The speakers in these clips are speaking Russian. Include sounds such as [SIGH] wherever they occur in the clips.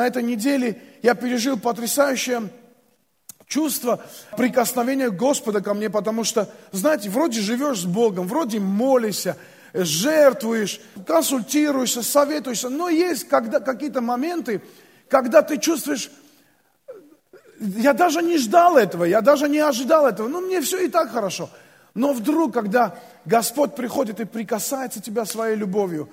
на этой неделе я пережил потрясающее чувство прикосновения Господа ко мне, потому что, знаете, вроде живешь с Богом, вроде молишься, жертвуешь, консультируешься, советуешься, но есть когда, какие-то моменты, когда ты чувствуешь, я даже не ждал этого, я даже не ожидал этого, ну мне все и так хорошо. Но вдруг, когда Господь приходит и прикасается тебя своей любовью,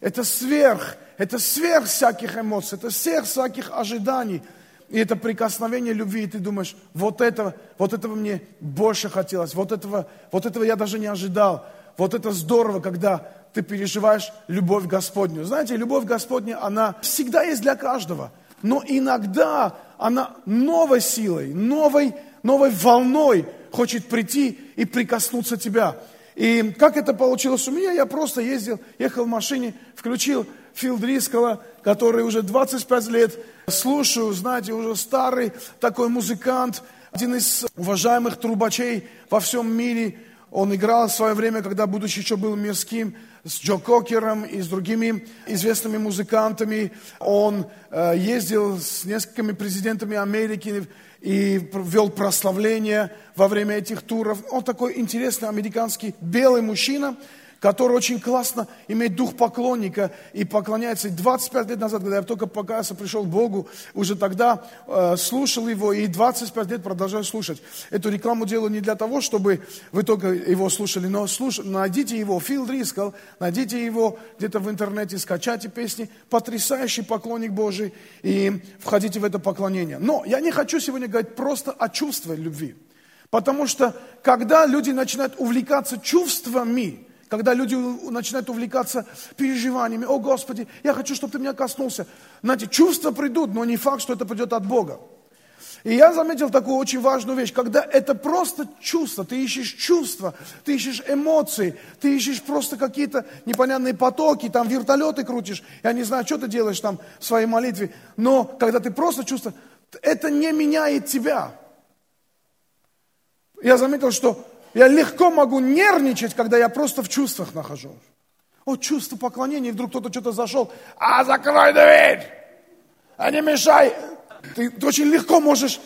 это сверх, это сверх всяких эмоций, это сверх всяких ожиданий – и это прикосновение любви, и ты думаешь, вот этого, вот этого мне больше хотелось, вот этого, вот этого я даже не ожидал. Вот это здорово, когда ты переживаешь любовь Господню. Знаете, любовь Господня, она всегда есть для каждого. Но иногда она новой силой, новой, новой волной хочет прийти и прикоснуться тебя. И как это получилось у меня, я просто ездил, ехал в машине, включил Фил Дрискала, который уже 25 лет слушаю, знаете, уже старый такой музыкант, один из уважаемых трубачей во всем мире. Он играл в свое время, когда, будучи еще был мирским, с Джо Кокером и с другими известными музыкантами. Он э, ездил с несколькими президентами Америки и вел прославление во время этих туров. Он такой интересный американский белый мужчина – который очень классно имеет дух поклонника и поклоняется. И 25 лет назад, когда я только покаялся, пришел к Богу, уже тогда э, слушал его и 25 лет продолжаю слушать. Эту рекламу делаю не для того, чтобы вы только его слушали, но слуш... найдите его, Фил Дрискал, найдите его где-то в интернете, скачайте песни. Потрясающий поклонник Божий и входите в это поклонение. Но я не хочу сегодня говорить просто о чувстве любви. Потому что когда люди начинают увлекаться чувствами, когда люди начинают увлекаться переживаниями, о Господи, я хочу, чтобы ты меня коснулся. Знаете, чувства придут, но не факт, что это придет от Бога. И я заметил такую очень важную вещь, когда это просто чувство, ты ищешь чувства, ты ищешь эмоции, ты ищешь просто какие-то непонятные потоки, там вертолеты крутишь, я не знаю, что ты делаешь там в своей молитве, но когда ты просто чувствуешь, это не меняет тебя. Я заметил, что я легко могу нервничать, когда я просто в чувствах нахожусь. О, чувство поклонения, и вдруг кто-то что-то зашел. А, закрой дверь! А не мешай! Ты, ты очень легко можешь...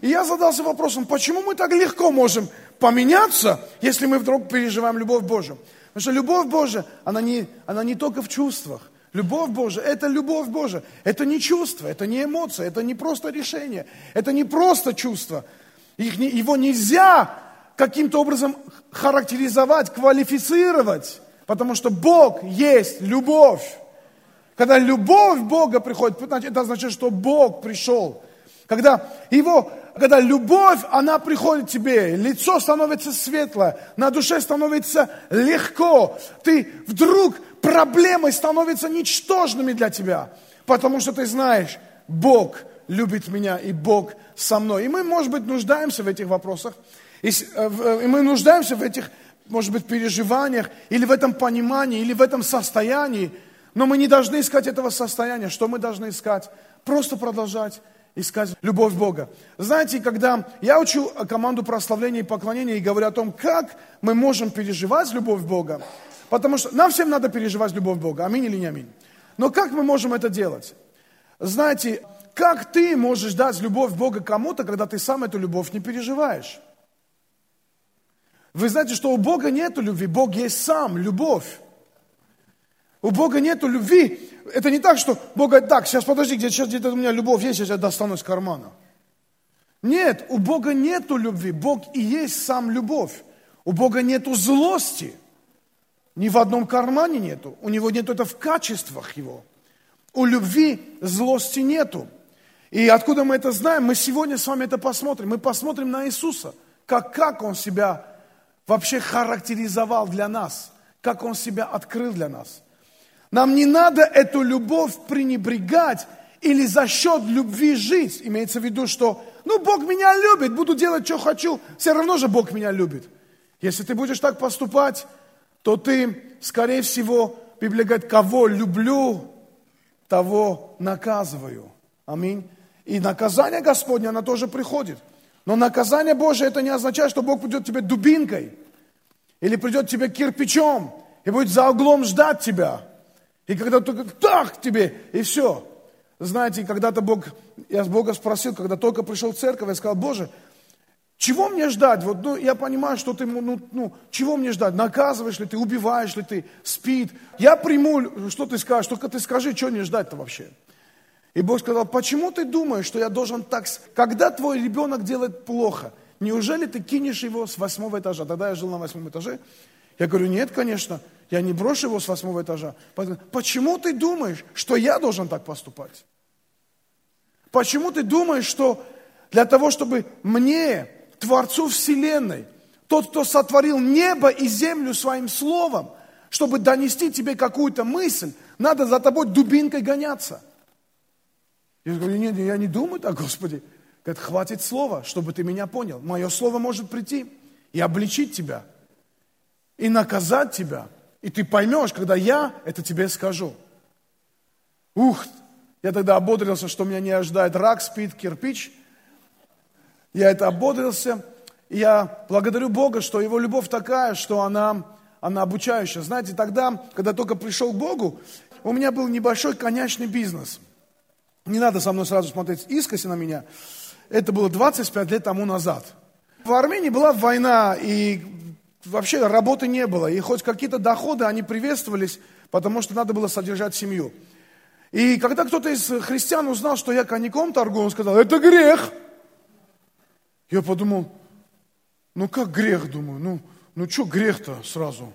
И я задался вопросом, почему мы так легко можем поменяться, если мы вдруг переживаем любовь Божию? Потому что любовь Божия, она не, она не только в чувствах. Любовь Божия – это любовь Божия. Это не чувство, это не эмоция, это не просто решение, это не просто чувство. Их не, его нельзя каким-то образом характеризовать, квалифицировать, потому что Бог есть любовь. Когда любовь Бога приходит, это означает, что Бог пришел. Когда его, когда любовь, она приходит к тебе, лицо становится светлое, на душе становится легко, ты вдруг проблемы становятся ничтожными для тебя, потому что ты знаешь, Бог любит меня и Бог со мной. И мы, может быть, нуждаемся в этих вопросах, и, э, э, и мы нуждаемся в этих, может быть, переживаниях, или в этом понимании, или в этом состоянии. Но мы не должны искать этого состояния. Что мы должны искать? Просто продолжать искать любовь Бога. Знаете, когда я учу команду прославления и поклонения и говорю о том, как мы можем переживать любовь Бога, потому что нам всем надо переживать любовь Бога, аминь или не аминь. Но как мы можем это делать? Знаете, как ты можешь дать любовь Бога кому-то, когда ты сам эту любовь не переживаешь? Вы знаете, что у Бога нет любви, Бог есть сам, любовь. У Бога нет любви. Это не так, что Бог говорит, так, сейчас подожди, где, сейчас где-то у меня любовь есть, я тебя достану из кармана. Нет, у Бога нету любви, Бог и есть сам любовь. У Бога нету злости. Ни в одном кармане нету. У него нету это в качествах его. У любви злости нету. И откуда мы это знаем? Мы сегодня с вами это посмотрим. Мы посмотрим на Иисуса, как, как Он себя вообще характеризовал для нас, как Он себя открыл для нас. Нам не надо эту любовь пренебрегать или за счет любви жить. Имеется в виду, что, ну, Бог меня любит, буду делать, что хочу, все равно же Бог меня любит. Если ты будешь так поступать, то ты, скорее всего, Библия говорит, кого люблю, того наказываю. Аминь. И наказание Господне, оно тоже приходит. Но наказание Божие это не означает, что Бог придет тебе дубинкой или придет тебе кирпичом и будет за углом ждать тебя. И когда только так тебе, и все. Знаете, когда-то Бог, я с Бога спросил, когда только пришел в церковь, я сказал, Боже, чего мне ждать? Вот, ну, я понимаю, что ты, ну, ну, чего мне ждать? Наказываешь ли ты, убиваешь ли ты, спит? Я приму, что ты скажешь, только ты скажи, что мне ждать-то вообще? И Бог сказал, почему ты думаешь, что я должен так... Когда твой ребенок делает плохо, неужели ты кинешь его с восьмого этажа? Тогда я жил на восьмом этаже. Я говорю, нет, конечно, я не брошу его с восьмого этажа. Почему ты думаешь, что я должен так поступать? Почему ты думаешь, что для того, чтобы мне, Творцу Вселенной, тот, кто сотворил небо и землю своим словом, чтобы донести тебе какую-то мысль, надо за тобой дубинкой гоняться. Я говорю, нет, я не думаю так, Господи. Говорит, хватит слова, чтобы ты меня понял. Мое слово может прийти и обличить тебя, и наказать тебя. И ты поймешь, когда я это тебе скажу. Ух, я тогда ободрился, что меня не ожидает рак, спит, кирпич. Я это ободрился. И я благодарю Бога, что Его любовь такая, что она, она обучающая. Знаете, тогда, когда только пришел к Богу, у меня был небольшой конячный бизнес. Не надо со мной сразу смотреть искоси на меня. Это было 25 лет тому назад. В Армении была война, и вообще работы не было. И хоть какие-то доходы, они приветствовались, потому что надо было содержать семью. И когда кто-то из христиан узнал, что я коньяком торгую, он сказал, это грех. Я подумал, ну как грех, думаю, ну, ну что грех-то сразу?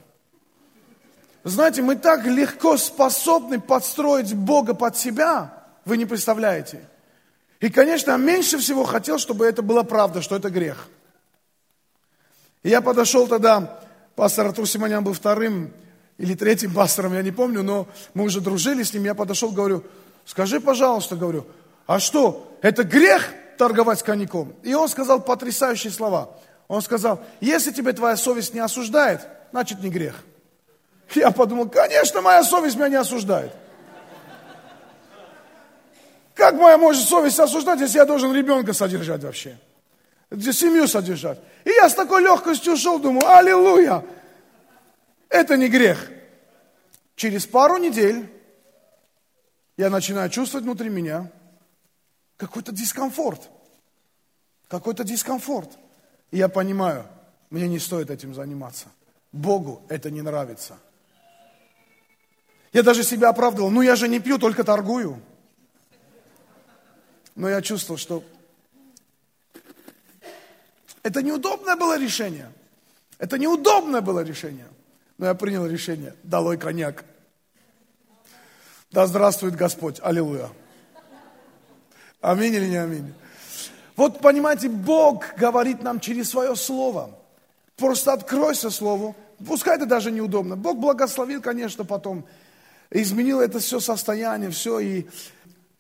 Знаете, мы так легко способны подстроить Бога под себя, вы не представляете. И, конечно, меньше всего хотел, чтобы это была правда, что это грех. И я подошел тогда, пастор Артур Симонян был вторым или третьим [LAUGHS] пастором, я не помню, но мы уже дружили с ним, я подошел, говорю, скажи, пожалуйста, говорю, а что, это грех торговать коньяком? И он сказал потрясающие слова. Он сказал, если тебе твоя совесть не осуждает, значит не грех. Я подумал, конечно, моя совесть меня не осуждает. Как моя может совесть осуждать, если я должен ребенка содержать вообще? Семью содержать. И я с такой легкостью ушел, думаю, аллилуйя, это не грех. Через пару недель я начинаю чувствовать внутри меня какой-то дискомфорт. Какой-то дискомфорт. И я понимаю, мне не стоит этим заниматься. Богу это не нравится. Я даже себя оправдывал, ну я же не пью, только торгую. Но я чувствовал, что это неудобное было решение. Это неудобное было решение. Но я принял решение, долой коньяк. Да здравствует Господь, аллилуйя. Аминь или не аминь? Вот понимаете, Бог говорит нам через свое слово. Просто откройся слову. Пускай это даже неудобно. Бог благословил, конечно, потом. Изменил это все состояние, все. И,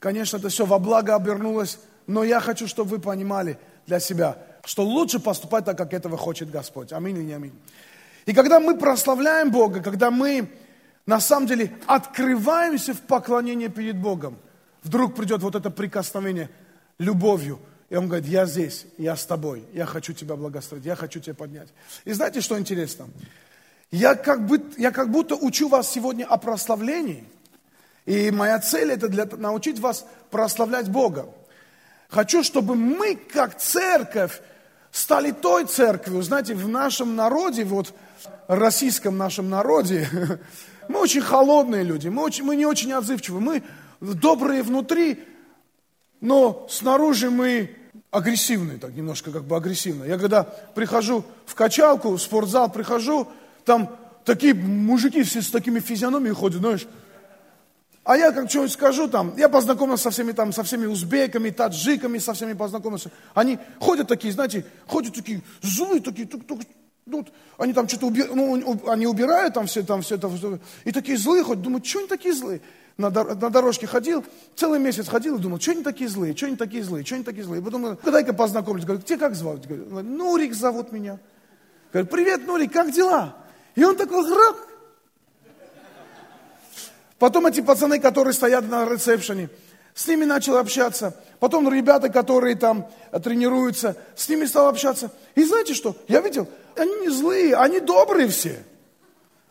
конечно, это все во благо обернулось. Но я хочу, чтобы вы понимали для себя, что лучше поступать так, как этого хочет Господь. Аминь или не аминь. И когда мы прославляем Бога, когда мы на самом деле открываемся в поклонении перед Богом, вдруг придет вот это прикосновение любовью. И он говорит, я здесь, я с тобой, я хочу тебя благословить, я хочу тебя поднять. И знаете, что интересно? Я как, бы, я как будто учу вас сегодня о прославлении. И моя цель это для, научить вас прославлять Бога. Хочу, чтобы мы, как церковь, стали той церковью. Знаете, в нашем народе, вот российском нашем народе, [LAUGHS] мы очень холодные люди, мы, очень, мы не очень отзывчивы, мы добрые внутри, но снаружи мы агрессивные, так немножко как бы агрессивные. Я когда прихожу в качалку, в спортзал прихожу, там такие мужики все с такими физиономиями ходят, знаешь, а я как что-нибудь скажу там, я познакомился со всеми там, со всеми узбеками, таджиками, со всеми познакомился. Они ходят такие, знаете, ходят такие злые, такие, тук, тук, ну, они там что-то уби... ну, они убирают там все, там все это, и такие злые ходят, думаю, что они такие злые? На, на дорожке ходил, целый месяц ходил и думал, что они такие злые, что они такие злые, что они такие злые. И потом, «Ну, дай-ка познакомлюсь, говорю, тебе как звать? Говорю, Нурик зовут меня. Говорю, привет, Нурик, как дела? И он такой, грак. Потом эти пацаны, которые стоят на ресепшене, с ними начал общаться. Потом ребята, которые там тренируются, с ними стал общаться. И знаете что? Я видел, они не злые, они добрые все.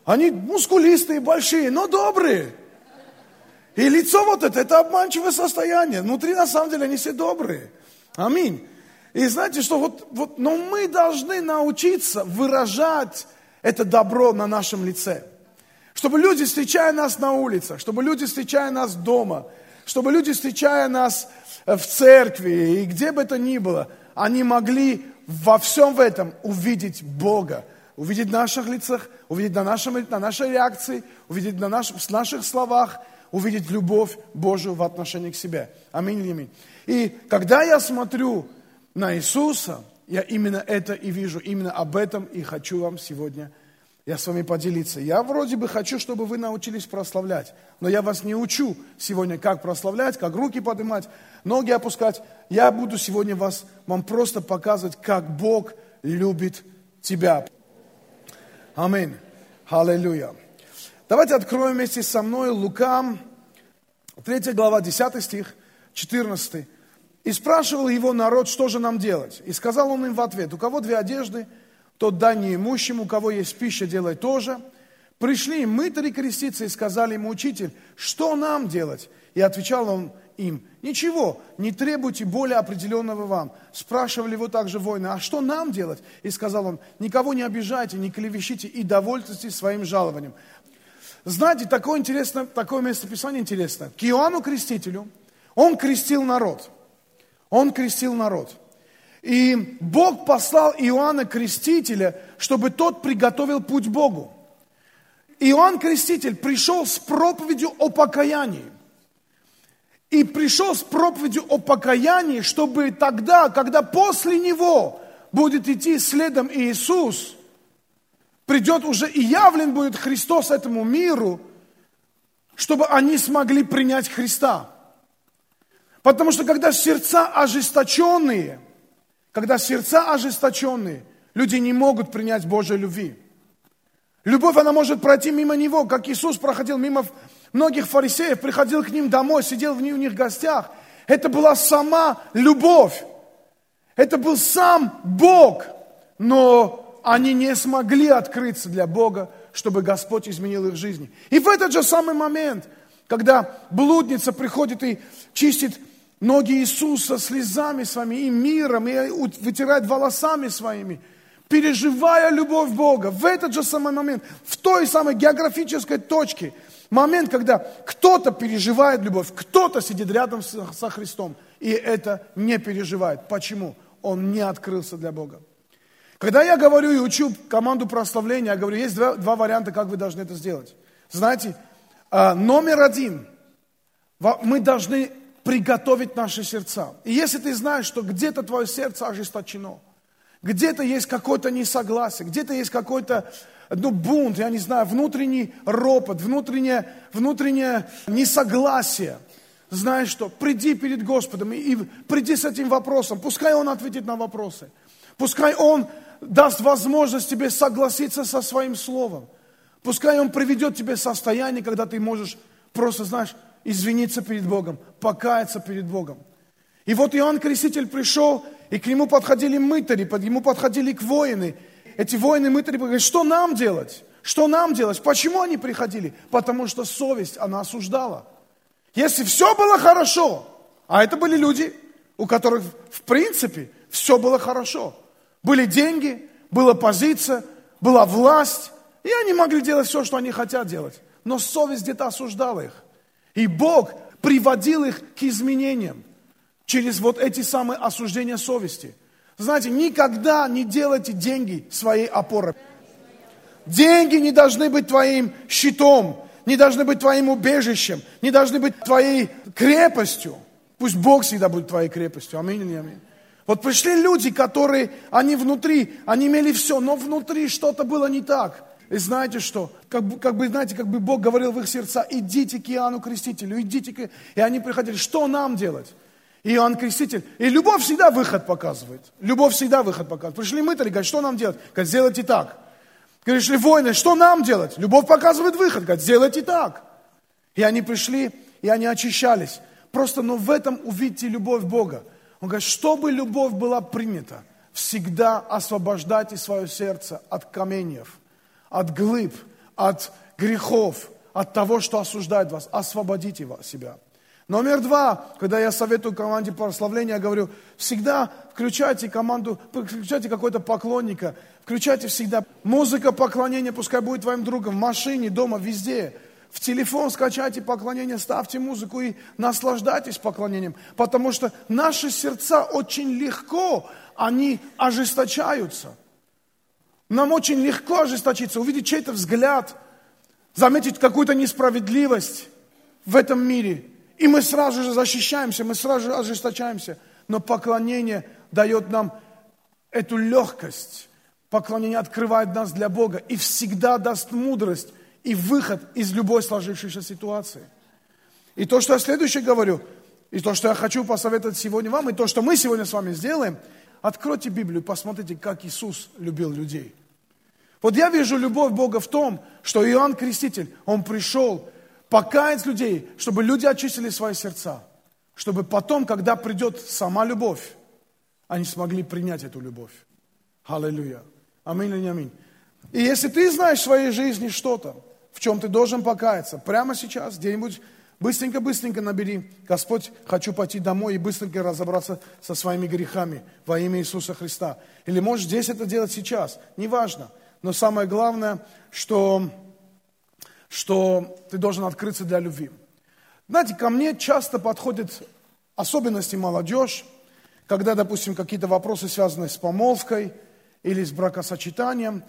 Они мускулистые, большие, но добрые. И лицо вот это, это обманчивое состояние. Внутри на самом деле они все добрые. Аминь. И знаете, что вот, вот, но мы должны научиться выражать это добро на нашем лице. Чтобы люди, встречая нас на улицах, чтобы люди, встречая нас дома, чтобы люди, встречая нас в церкви и где бы это ни было, они могли во всем в этом увидеть Бога, увидеть в наших лицах, увидеть на, нашем, на нашей реакции, увидеть на наш, в наших словах, увидеть любовь Божию в отношении к себе. Аминь, аминь. И когда я смотрю на Иисуса, я именно это и вижу, именно об этом и хочу вам сегодня я с вами поделиться. Я вроде бы хочу, чтобы вы научились прославлять, но я вас не учу сегодня, как прославлять, как руки поднимать, ноги опускать. Я буду сегодня вас, вам просто показывать, как Бог любит тебя. Аминь. Аллилуйя. Давайте откроем вместе со мной Лукам, 3 глава, 10 стих, 14. И спрашивал его народ, что же нам делать. И сказал он им в ответ, у кого две одежды, тот дай неимущим, у кого есть пища, делай тоже. Пришли мытари креститься и сказали ему, учитель, что нам делать? И отвечал он им, ничего, не требуйте более определенного вам. Спрашивали его также воины, а что нам делать? И сказал он, никого не обижайте, не клевещите и довольствуйтесь своим жалованием. Знаете, такое, интересное, такое местописание интересное. К Иоанну Крестителю он крестил народ – он крестил народ. И Бог послал Иоанна Крестителя, чтобы тот приготовил путь Богу. Иоанн Креститель пришел с проповедью о покаянии. И пришел с проповедью о покаянии, чтобы тогда, когда после него будет идти следом Иисус, придет уже и явлен будет Христос этому миру, чтобы они смогли принять Христа. Потому что когда сердца ожесточенные, когда сердца ожесточенные, люди не могут принять Божьей любви. Любовь, она может пройти мимо него, как Иисус проходил мимо многих фарисеев, приходил к ним домой, сидел в них в гостях. Это была сама любовь. Это был сам Бог. Но они не смогли открыться для Бога, чтобы Господь изменил их жизни. И в этот же самый момент, когда блудница приходит и чистит ноги Иисуса слезами своими и миром, и вытирает волосами своими, переживая любовь Бога. В этот же самый момент, в той самой географической точке, момент, когда кто-то переживает любовь, кто-то сидит рядом со Христом, и это не переживает. Почему? Он не открылся для Бога. Когда я говорю и учу команду прославления, я говорю, есть два, два варианта, как вы должны это сделать. Знаете, а, номер один, мы должны приготовить наши сердца. И если ты знаешь, что где-то твое сердце ожесточено, где-то есть какое-то несогласие, где-то есть какой-то ну, бунт, я не знаю, внутренний ропот, внутреннее, внутреннее несогласие, знаешь что, приди перед Господом и, и приди с этим вопросом. Пускай Он ответит на вопросы. Пускай Он даст возможность тебе согласиться со своим словом. Пускай Он приведет тебе состояние, когда ты можешь просто, знаешь, извиниться перед Богом, покаяться перед Богом. И вот Иоанн Креститель пришел, и к нему подходили мытари, под ему подходили к воины. Эти воины мытари говорят, что нам делать? Что нам делать? Почему они приходили? Потому что совесть, она осуждала. Если все было хорошо, а это были люди, у которых в принципе все было хорошо. Были деньги, была позиция, была власть, и они могли делать все, что они хотят делать. Но совесть где-то осуждала их. И Бог приводил их к изменениям через вот эти самые осуждения совести. Знаете, никогда не делайте деньги своей опорой. Деньги не должны быть твоим щитом, не должны быть твоим убежищем, не должны быть твоей крепостью. Пусть Бог всегда будет твоей крепостью. Аминь или аминь. Вот пришли люди, которые, они внутри, они имели все, но внутри что-то было не так. И знаете что? Как бы, как бы, знаете, как бы Бог говорил в их сердца, идите к Иоанну Крестителю, идите к... И они приходили, что нам делать? Иоанн Креститель. И любовь всегда выход показывает. Любовь всегда выход показывает. Пришли мытари, говорят, что нам делать? Говорят, сделайте так. Пришли воины, что нам делать? Любовь показывает выход. Говорят, сделайте так. И они пришли, и они очищались. Просто, но в этом увидите любовь Бога. Он говорит, чтобы любовь была принята, всегда освобождайте свое сердце от каменьев от глыб, от грехов, от того, что осуждает вас. Освободите себя. Номер два, когда я советую команде прославления, я говорю, всегда включайте команду, включайте какого-то поклонника, включайте всегда. Музыка поклонения, пускай будет твоим другом, в машине, дома, везде. В телефон скачайте поклонение, ставьте музыку и наслаждайтесь поклонением. Потому что наши сердца очень легко, они ожесточаются. Нам очень легко ожесточиться, увидеть чей-то взгляд, заметить какую-то несправедливость в этом мире. И мы сразу же защищаемся, мы сразу же ожесточаемся. Но поклонение дает нам эту легкость. Поклонение открывает нас для Бога и всегда даст мудрость и выход из любой сложившейся ситуации. И то, что я следующее говорю, и то, что я хочу посоветовать сегодня вам, и то, что мы сегодня с вами сделаем, откройте Библию, посмотрите, как Иисус любил людей. Вот я вижу любовь Бога в том, что Иоанн Креститель, он пришел покаять людей, чтобы люди очистили свои сердца, чтобы потом, когда придет сама любовь, они смогли принять эту любовь. Аллилуйя. Аминь или не аминь. И если ты знаешь в своей жизни что-то, в чем ты должен покаяться, прямо сейчас, где-нибудь быстренько-быстренько набери, Господь, хочу пойти домой и быстренько разобраться со своими грехами во имя Иисуса Христа. Или можешь здесь это делать сейчас, неважно. Но самое главное, что, что ты должен открыться для любви. Знаете, ко мне часто подходит особенности молодежь, когда, допустим, какие-то вопросы связаны с помолвкой или с бракосочетанием,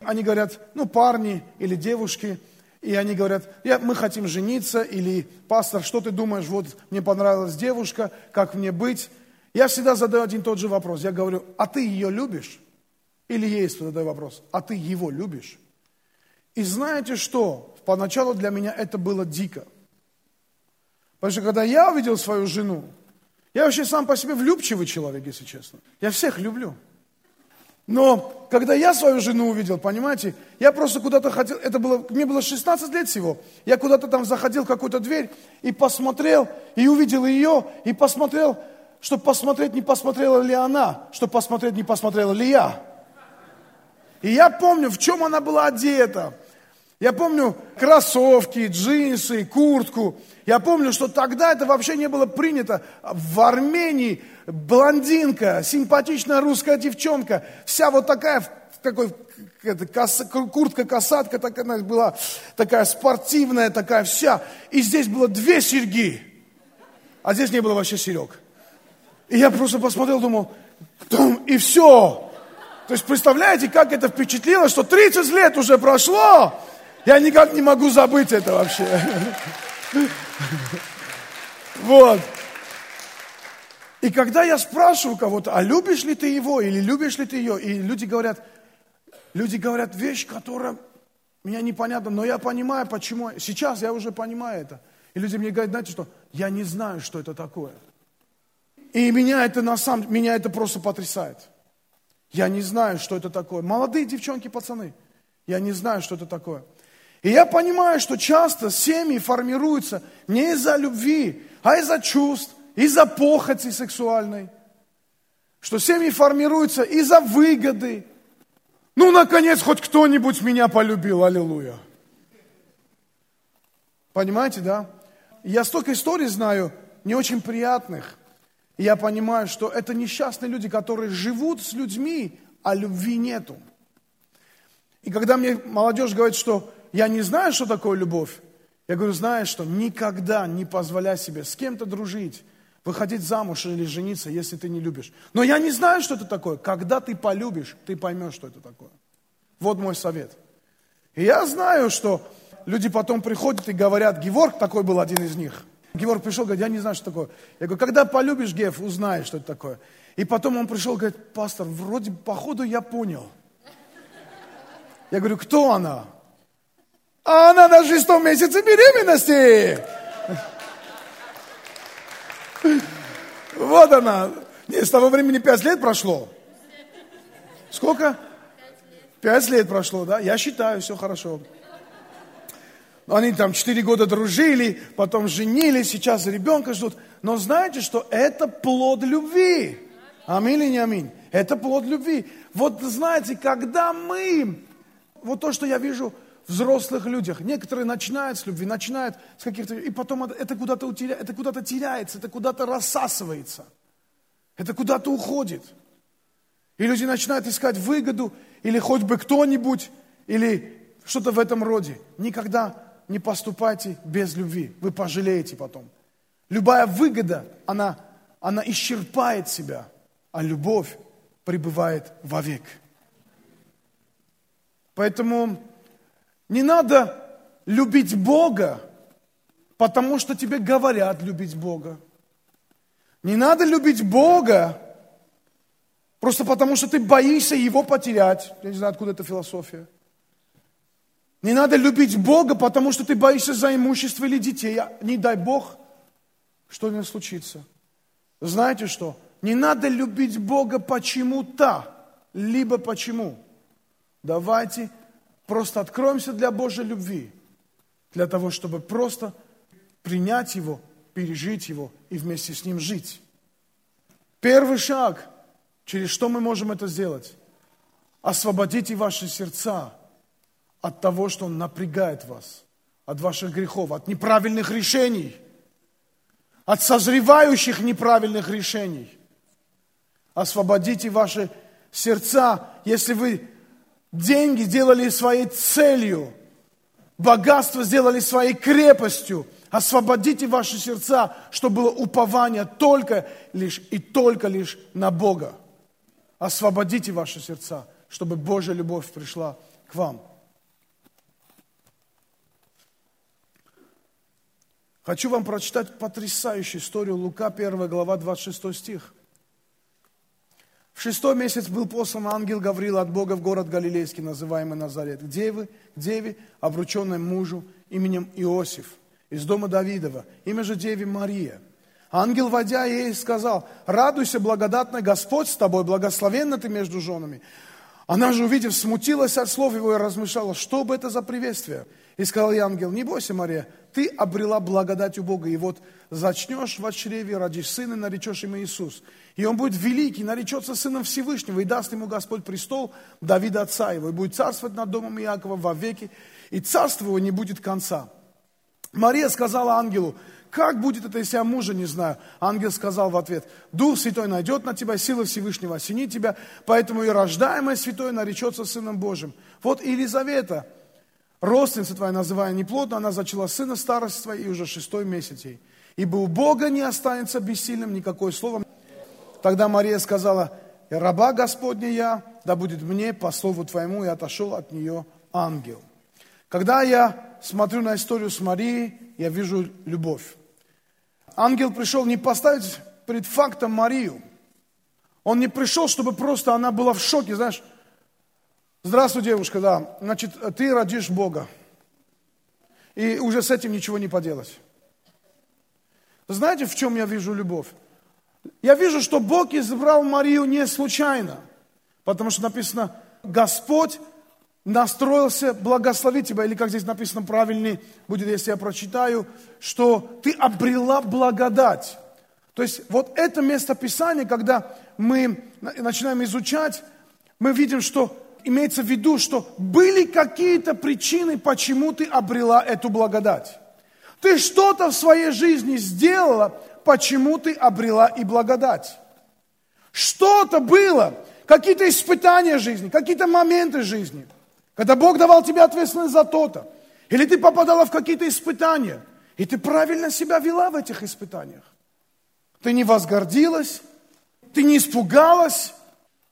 они говорят, ну, парни или девушки, и они говорят, я, мы хотим жениться, или, пастор, что ты думаешь, вот мне понравилась девушка, как мне быть? Я всегда задаю один и тот же вопрос. Я говорю, а ты ее любишь? Или есть задаю вопрос, а ты его любишь? И знаете что? Поначалу для меня это было дико. Потому что когда я увидел свою жену, я вообще сам по себе влюбчивый человек, если честно. Я всех люблю. Но когда я свою жену увидел, понимаете, я просто куда-то хотел, это было, мне было 16 лет всего, я куда-то там заходил в какую-то дверь и посмотрел, и увидел ее, и посмотрел, чтобы посмотреть, не посмотрела ли она, чтобы посмотреть, не посмотрела ли я. И я помню, в чем она была одета. Я помню кроссовки, джинсы, куртку. Я помню, что тогда это вообще не было принято. В Армении блондинка, симпатичная русская девчонка, вся вот такая, такой, это, кос, куртка-касатка такая была, такая спортивная, такая вся. И здесь было две серьги, а здесь не было вообще серег. И я просто посмотрел, думал, и все. То есть представляете, как это впечатлило, что 30 лет уже прошло, я никак не могу забыть это вообще. [LAUGHS] Вот. И когда я спрашиваю кого-то, а любишь ли ты его или любишь ли ты ее, и люди говорят, люди говорят вещь, которая меня непонятна, но я понимаю, почему. Сейчас я уже понимаю это. И люди мне говорят, знаете что, я не знаю, что это такое. И меня это на самом меня это просто потрясает. Я не знаю, что это такое. Молодые девчонки, пацаны, я не знаю, что это такое. И я понимаю, что часто семьи формируются не из-за любви, а из-за чувств, из-за похоти сексуальной. Что семьи формируются из-за выгоды. Ну, наконец, хоть кто-нибудь меня полюбил, аллилуйя. Понимаете, да? Я столько историй знаю, не очень приятных, и я понимаю, что это несчастные люди, которые живут с людьми, а любви нету. И когда мне молодежь говорит, что я не знаю, что такое любовь, я говорю, знаешь что, никогда не позволяй себе с кем-то дружить, выходить замуж или жениться, если ты не любишь. Но я не знаю, что это такое. Когда ты полюбишь, ты поймешь, что это такое. Вот мой совет. И я знаю, что люди потом приходят и говорят, Геворг такой был один из них – Георг пришел, говорит, я не знаю, что такое. Я говорю, когда полюбишь, Гев, узнаешь, что это такое. И потом он пришел, говорит, пастор, вроде, походу, я понял. Я говорю, кто она? А она на шестом месяце беременности. Вот она. Не, с того времени пять лет прошло. Сколько? Пять лет прошло, да? Я считаю, все хорошо. Они там четыре года дружили, потом женились, сейчас ребенка ждут. Но знаете, что это плод любви. Аминь или не аминь? Это плод любви. Вот знаете, когда мы, вот то, что я вижу в взрослых людях. Некоторые начинают с любви, начинают с каких-то... И потом это куда-то, утеря... это куда-то теряется, это куда-то рассасывается. Это куда-то уходит. И люди начинают искать выгоду, или хоть бы кто-нибудь, или что-то в этом роде. Никогда не поступайте без любви. Вы пожалеете потом. Любая выгода, она, она исчерпает себя, а любовь пребывает вовек. Поэтому не надо любить Бога, потому что тебе говорят любить Бога. Не надо любить Бога, просто потому что ты боишься Его потерять. Я не знаю, откуда эта философия. Не надо любить Бога, потому что ты боишься за имущество или детей. А не дай Бог, что не случится. Знаете что? Не надо любить Бога почему-то, либо почему. Давайте просто откроемся для Божьей любви, для того, чтобы просто принять Его, пережить Его и вместе с Ним жить. Первый шаг, через что мы можем это сделать? Освободите ваши сердца от того, что Он напрягает вас, от ваших грехов, от неправильных решений, от созревающих неправильных решений. Освободите ваши сердца, если вы деньги сделали своей целью, богатство сделали своей крепостью. Освободите ваши сердца, чтобы было упование только лишь и только лишь на Бога. Освободите ваши сердца, чтобы Божья любовь пришла к вам. Хочу вам прочитать потрясающую историю Лука, 1 глава, 26 стих. В шестой месяц был послан ангел Гаврил от Бога в город Галилейский, называемый Назарет, к деве, к деве, обрученной мужу именем Иосиф, из дома Давидова, имя же деве Мария. Ангел, водя ей, сказал, радуйся, благодатная Господь с тобой, благословенна ты между женами. Она же, увидев, смутилась от слов его и размышляла, что бы это за приветствие. И сказал ей ангел, не бойся, Мария, ты обрела благодать у Бога, и вот зачнешь в чреве, родишь сына, наречешь ему Иисус. И он будет великий, наречется сыном Всевышнего, и даст ему Господь престол Давида отца его, и будет царствовать над домом Иакова во веки, и царство его не будет конца. Мария сказала ангелу, как будет это, если я мужа не знаю? Ангел сказал в ответ, Дух Святой найдет на тебя, сила Всевышнего осенит тебя, поэтому и рождаемое Святое наречется Сыном Божьим. Вот Елизавета, родственница твоя, называя неплодно, она зачала сына старость и уже шестой месяц ей. Ибо у Бога не останется бессильным никакое слово. Тогда Мария сказала, раба Господня я, да будет мне по слову Твоему, и отошел от нее ангел. Когда я смотрю на историю с Марией, я вижу любовь. Ангел пришел не поставить перед фактом Марию. Он не пришел, чтобы просто она была в шоке, знаешь. Здравствуй, девушка, да. Значит, ты родишь Бога. И уже с этим ничего не поделать. Знаете, в чем я вижу любовь? Я вижу, что Бог избрал Марию не случайно, потому что написано, Господь настроился благословить тебя, или как здесь написано правильнее будет, если я прочитаю, что ты обрела благодать. То есть вот это место Писания, когда мы начинаем изучать, мы видим, что имеется в виду, что были какие-то причины, почему ты обрела эту благодать. Ты что-то в своей жизни сделала, почему ты обрела и благодать. Что-то было, какие-то испытания жизни, какие-то моменты жизни, когда Бог давал тебе ответственность за то-то. Или ты попадала в какие-то испытания, и ты правильно себя вела в этих испытаниях. Ты не возгордилась, ты не испугалась,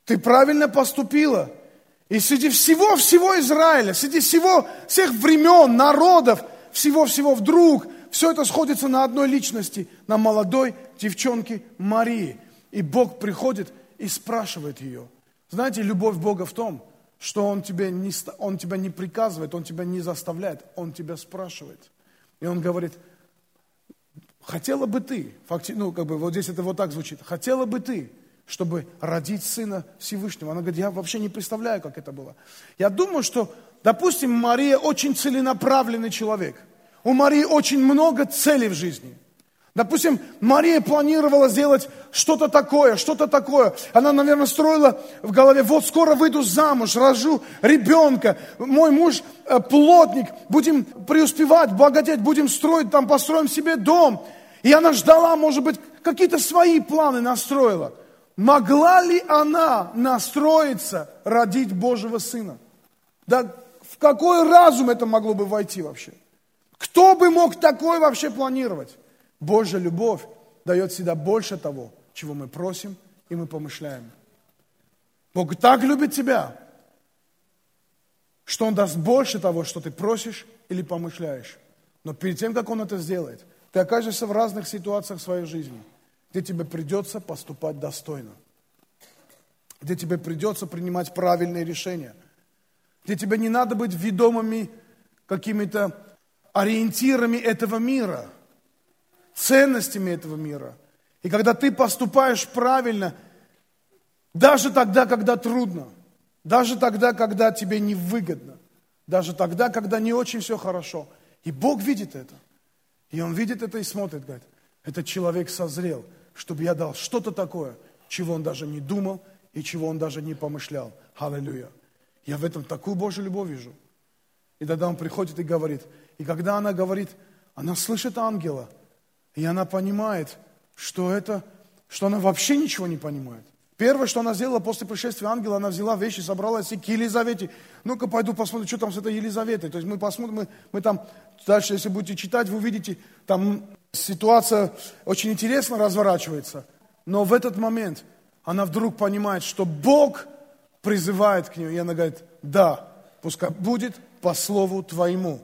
ты правильно поступила. И среди всего-всего Израиля, среди всего, всех времен, народов, всего-всего вдруг все это сходится на одной личности, на молодой девчонке Марии. И Бог приходит и спрашивает ее. Знаете, любовь Бога в том, что Он, тебе не, он тебя не приказывает, Он тебя не заставляет, Он тебя спрашивает. И Он говорит, хотела бы ты, факти, ну, как бы вот здесь это вот так звучит, хотела бы ты, чтобы родить сына Всевышнего. Она говорит, я вообще не представляю, как это было. Я думаю, что, допустим, Мария очень целенаправленный человек. У Марии очень много целей в жизни. Допустим, Мария планировала сделать что-то такое, что-то такое. Она, наверное, строила в голове, вот скоро выйду замуж, рожу ребенка, мой муж э, плотник, будем преуспевать, богатеть, будем строить, там построим себе дом. И она ждала, может быть, какие-то свои планы настроила. Могла ли она настроиться родить Божьего Сына? Да в какой разум это могло бы войти вообще? Кто бы мог такое вообще планировать? Божья любовь дает всегда больше того, чего мы просим и мы помышляем. Бог так любит тебя, что Он даст больше того, что ты просишь или помышляешь. Но перед тем, как Он это сделает, ты окажешься в разных ситуациях в своей жизни, где тебе придется поступать достойно, где тебе придется принимать правильные решения, где тебе не надо быть ведомыми какими-то ориентирами этого мира – ценностями этого мира. И когда ты поступаешь правильно, даже тогда, когда трудно, даже тогда, когда тебе невыгодно, даже тогда, когда не очень все хорошо. И Бог видит это. И Он видит это и смотрит, говорит, этот человек созрел, чтобы я дал что-то такое, чего он даже не думал и чего он даже не помышлял. Аллилуйя. Я в этом такую Божью любовь вижу. И тогда он приходит и говорит. И когда она говорит, она слышит ангела, и она понимает, что это, что она вообще ничего не понимает. Первое, что она сделала после пришествия ангела, она взяла вещи, собралась и к Елизавете. Ну-ка, пойду посмотрю, что там с этой Елизаветой. То есть мы посмотрим, мы, мы там, дальше, если будете читать, вы увидите, там ситуация очень интересно разворачивается. Но в этот момент она вдруг понимает, что Бог призывает к ней, и она говорит, да, пускай будет по слову твоему.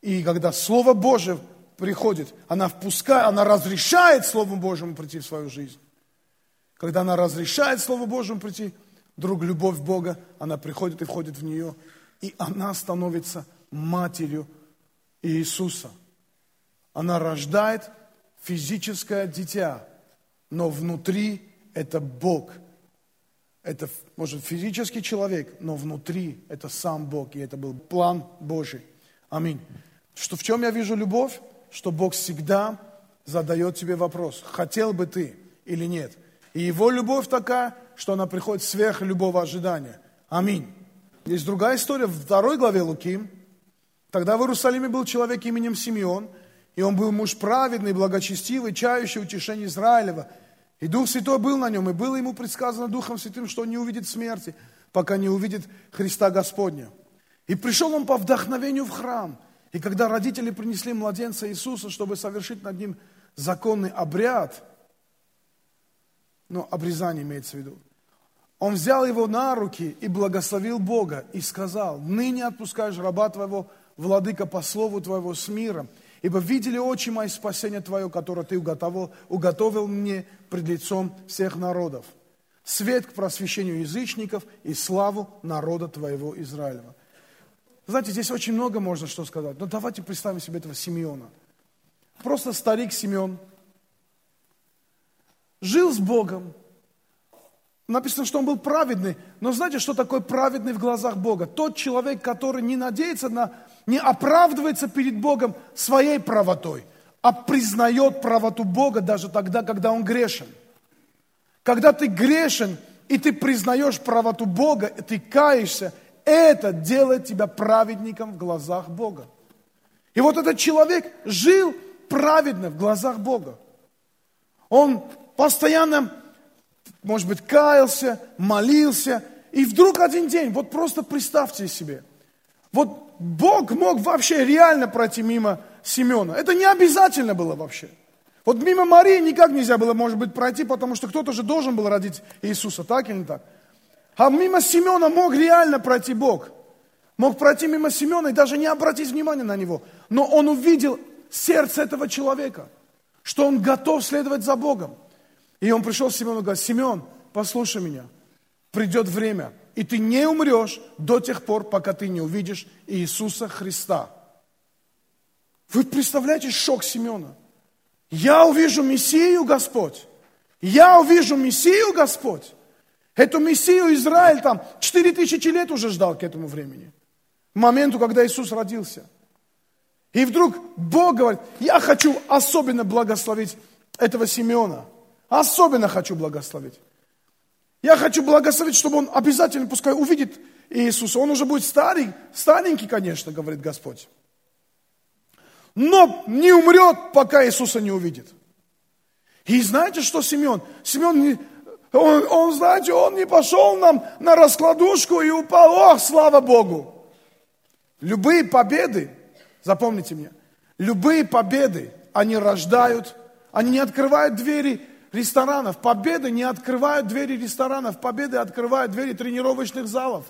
И когда Слово Божие приходит, она впускает, она разрешает Слову Божьему прийти в свою жизнь. Когда она разрешает Слову Божьему прийти, вдруг любовь Бога, она приходит и входит в нее, и она становится матерью Иисуса. Она рождает физическое дитя, но внутри это Бог. Это, может, физический человек, но внутри это сам Бог, и это был план Божий. Аминь. Что, в чем я вижу любовь? что Бог всегда задает тебе вопрос, хотел бы ты или нет. И его любовь такая, что она приходит сверх любого ожидания. Аминь. Есть другая история в второй главе Луки. Тогда в Иерусалиме был человек именем Симеон, и он был муж праведный, благочестивый, чающий утешение Израилева. И Дух Святой был на нем, и было ему предсказано Духом Святым, что он не увидит смерти, пока не увидит Христа Господня. И пришел он по вдохновению в храм – и когда родители принесли младенца Иисуса, чтобы совершить над ним законный обряд, ну, обрезание имеется в виду, он взял его на руки и благословил Бога и сказал, ныне отпускаешь раба твоего, владыка, по слову твоего с миром, ибо видели очи мои спасение твое, которое ты уготовил, уготовил мне пред лицом всех народов. Свет к просвещению язычников и славу народа твоего Израилева. Знаете, здесь очень много можно что сказать. Но давайте представим себе этого Симеона. Просто старик Симеон. Жил с Богом. Написано, что он был праведный. Но знаете, что такое праведный в глазах Бога? Тот человек, который не надеется на, не оправдывается перед Богом своей правотой, а признает правоту Бога даже тогда, когда он грешен. Когда ты грешен, и ты признаешь правоту Бога, и ты каешься, это делает тебя праведником в глазах Бога. И вот этот человек жил праведно в глазах Бога. Он постоянно, может быть, каялся, молился. И вдруг один день, вот просто представьте себе, вот Бог мог вообще реально пройти мимо Семена. Это не обязательно было вообще. Вот мимо Марии никак нельзя было, может быть, пройти, потому что кто-то же должен был родить Иисуса, так или не так? А мимо Семена мог реально пройти Бог. Мог пройти мимо Семена и даже не обратить внимания на него. Но он увидел сердце этого человека, что он готов следовать за Богом. И он пришел к Семену и говорит, Семен, послушай меня, придет время, и ты не умрешь до тех пор, пока ты не увидишь Иисуса Христа. Вы представляете шок Семена? Я увижу Мессию, Господь. Я увижу Мессию, Господь. Эту Мессию Израиль там 4 тысячи лет уже ждал к этому времени. Моменту, когда Иисус родился. И вдруг Бог говорит, я хочу особенно благословить этого Симеона. Особенно хочу благословить. Я хочу благословить, чтобы он обязательно, пускай увидит Иисуса. Он уже будет старый, старенький, конечно, говорит Господь. Но не умрет, пока Иисуса не увидит. И знаете, что Симеон? Симеон, не, он, он, знаете, он не пошел нам на раскладушку и упал. Ох, слава Богу! Любые победы, запомните мне, любые победы, они рождают, они не открывают двери ресторанов. Победы не открывают двери ресторанов. Победы открывают двери тренировочных залов.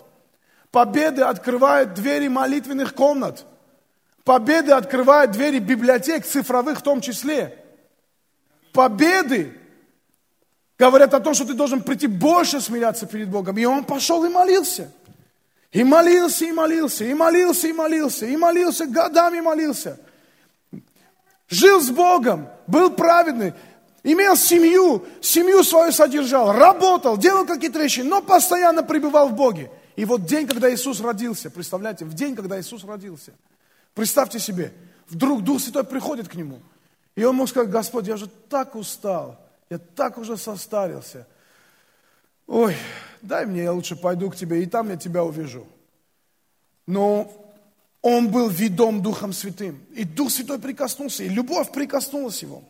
Победы открывают двери молитвенных комнат. Победы открывают двери библиотек, цифровых в том числе. Победы говорят о том, что ты должен прийти больше смиряться перед Богом. И он пошел и молился. И молился, и молился, и молился, и молился, и молился, годами молился. Жил с Богом, был праведный, имел семью, семью свою содержал, работал, делал какие-то вещи, но постоянно пребывал в Боге. И вот день, когда Иисус родился, представляете, в день, когда Иисус родился, представьте себе, вдруг Дух Святой приходит к нему. И он мог сказать, Господь, я уже так устал, я так уже состарился. Ой, дай мне, я лучше пойду к тебе, и там я тебя увижу. Но он был ведом Духом Святым. И Дух Святой прикоснулся, и любовь прикоснулась его.